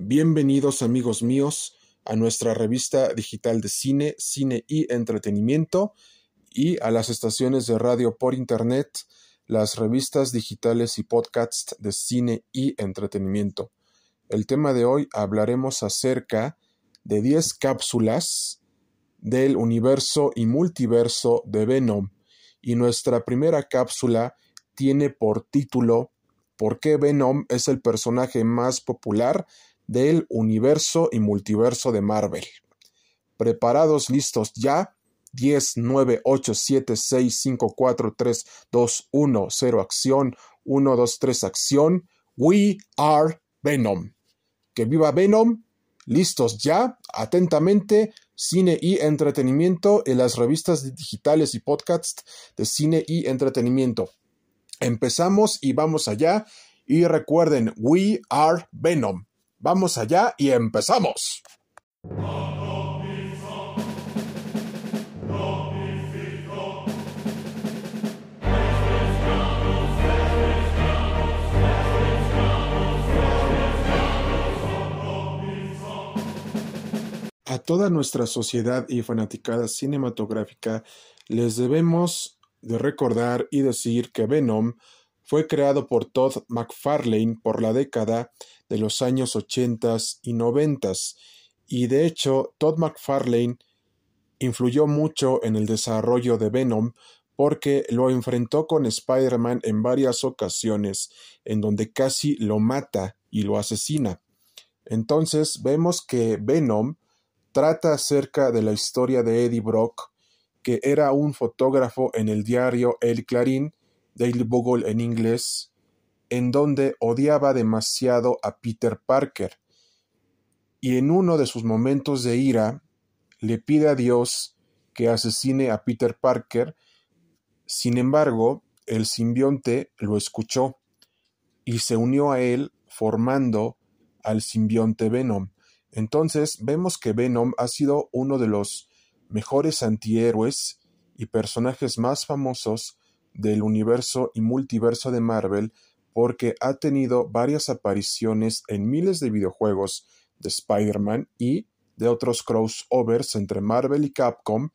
Bienvenidos amigos míos a nuestra revista digital de cine, cine y entretenimiento y a las estaciones de radio por internet, las revistas digitales y podcasts de cine y entretenimiento. El tema de hoy hablaremos acerca de 10 cápsulas del universo y multiverso de Venom y nuestra primera cápsula tiene por título ¿Por qué Venom es el personaje más popular del universo y multiverso de Marvel. Preparados, listos ya. 10, 9, 8, 7, 6, 5, 4, 3, 2, 1, 0, acción. 1, 2, 3, acción. We are Venom. Que viva Venom. Listos ya. Atentamente. Cine y entretenimiento en las revistas digitales y podcasts de cine y entretenimiento. Empezamos y vamos allá. Y recuerden, We are Venom. Vamos allá y empezamos. A toda nuestra sociedad y fanaticada cinematográfica les debemos de recordar y decir que Venom fue creado por Todd McFarlane por la década de los años 80 y 90 y de hecho Todd McFarlane influyó mucho en el desarrollo de Venom porque lo enfrentó con Spider-Man en varias ocasiones en donde casi lo mata y lo asesina. Entonces vemos que Venom trata acerca de la historia de Eddie Brock, que era un fotógrafo en el diario El Clarín Daily Bugle en inglés, en donde odiaba demasiado a Peter Parker. Y en uno de sus momentos de ira, le pide a Dios que asesine a Peter Parker. Sin embargo, el simbionte lo escuchó y se unió a él formando al simbionte Venom. Entonces vemos que Venom ha sido uno de los mejores antihéroes y personajes más famosos del universo y multiverso de Marvel porque ha tenido varias apariciones en miles de videojuegos de Spider-Man y de otros crossovers entre Marvel y Capcom,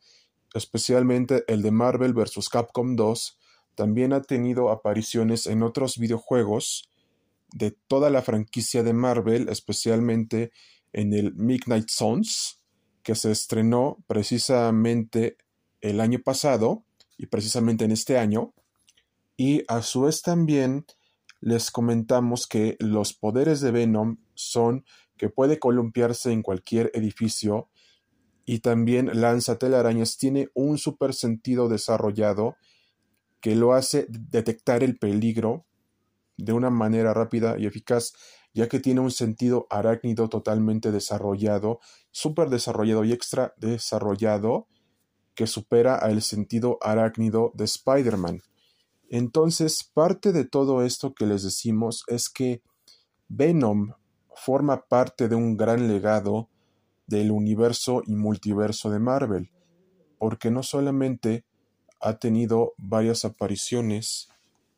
especialmente el de Marvel vs. Capcom 2, también ha tenido apariciones en otros videojuegos de toda la franquicia de Marvel, especialmente en el Midnight Suns, que se estrenó precisamente el año pasado y precisamente en este año. Y a su vez también les comentamos que los poderes de Venom son que puede columpiarse en cualquier edificio y también lanza telarañas, tiene un super sentido desarrollado que lo hace detectar el peligro de una manera rápida y eficaz, ya que tiene un sentido arácnido totalmente desarrollado, súper desarrollado y extra desarrollado, que supera al sentido arácnido de Spider-Man. Entonces, parte de todo esto que les decimos es que Venom forma parte de un gran legado del universo y multiverso de Marvel, porque no solamente ha tenido varias apariciones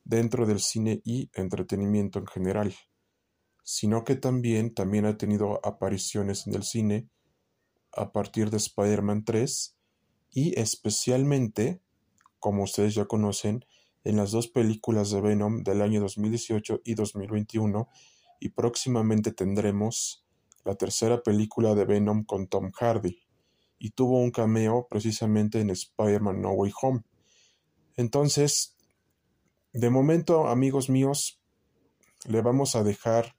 dentro del cine y entretenimiento en general, sino que también, también ha tenido apariciones en el cine a partir de Spider-Man 3 y especialmente, como ustedes ya conocen, en las dos películas de Venom del año 2018 y 2021 y próximamente tendremos la tercera película de Venom con Tom Hardy y tuvo un cameo precisamente en Spider-Man No Way Home. Entonces, de momento, amigos míos, le vamos a dejar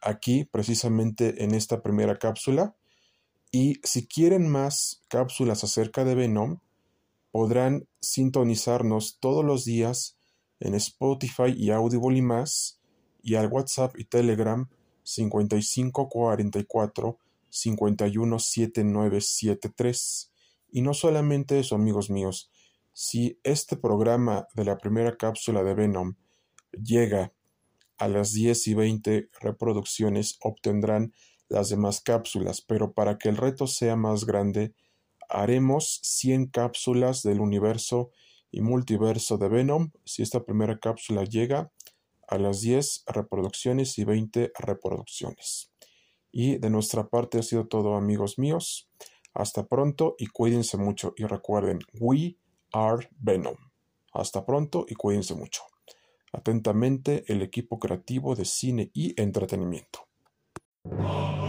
aquí precisamente en esta primera cápsula y si quieren más cápsulas acerca de Venom, podrán sintonizarnos todos los días en Spotify y Audible y más, y al WhatsApp y Telegram 5544 517973. Y no solamente eso, amigos míos, si este programa de la primera cápsula de Venom llega a las 10 y 20 reproducciones, obtendrán las demás cápsulas, pero para que el reto sea más grande, haremos 100 cápsulas del universo y multiverso de Venom si esta primera cápsula llega a las 10 reproducciones y 20 reproducciones. Y de nuestra parte ha sido todo amigos míos. Hasta pronto y cuídense mucho. Y recuerden, we are Venom. Hasta pronto y cuídense mucho. Atentamente, el equipo creativo de cine y entretenimiento. Oh,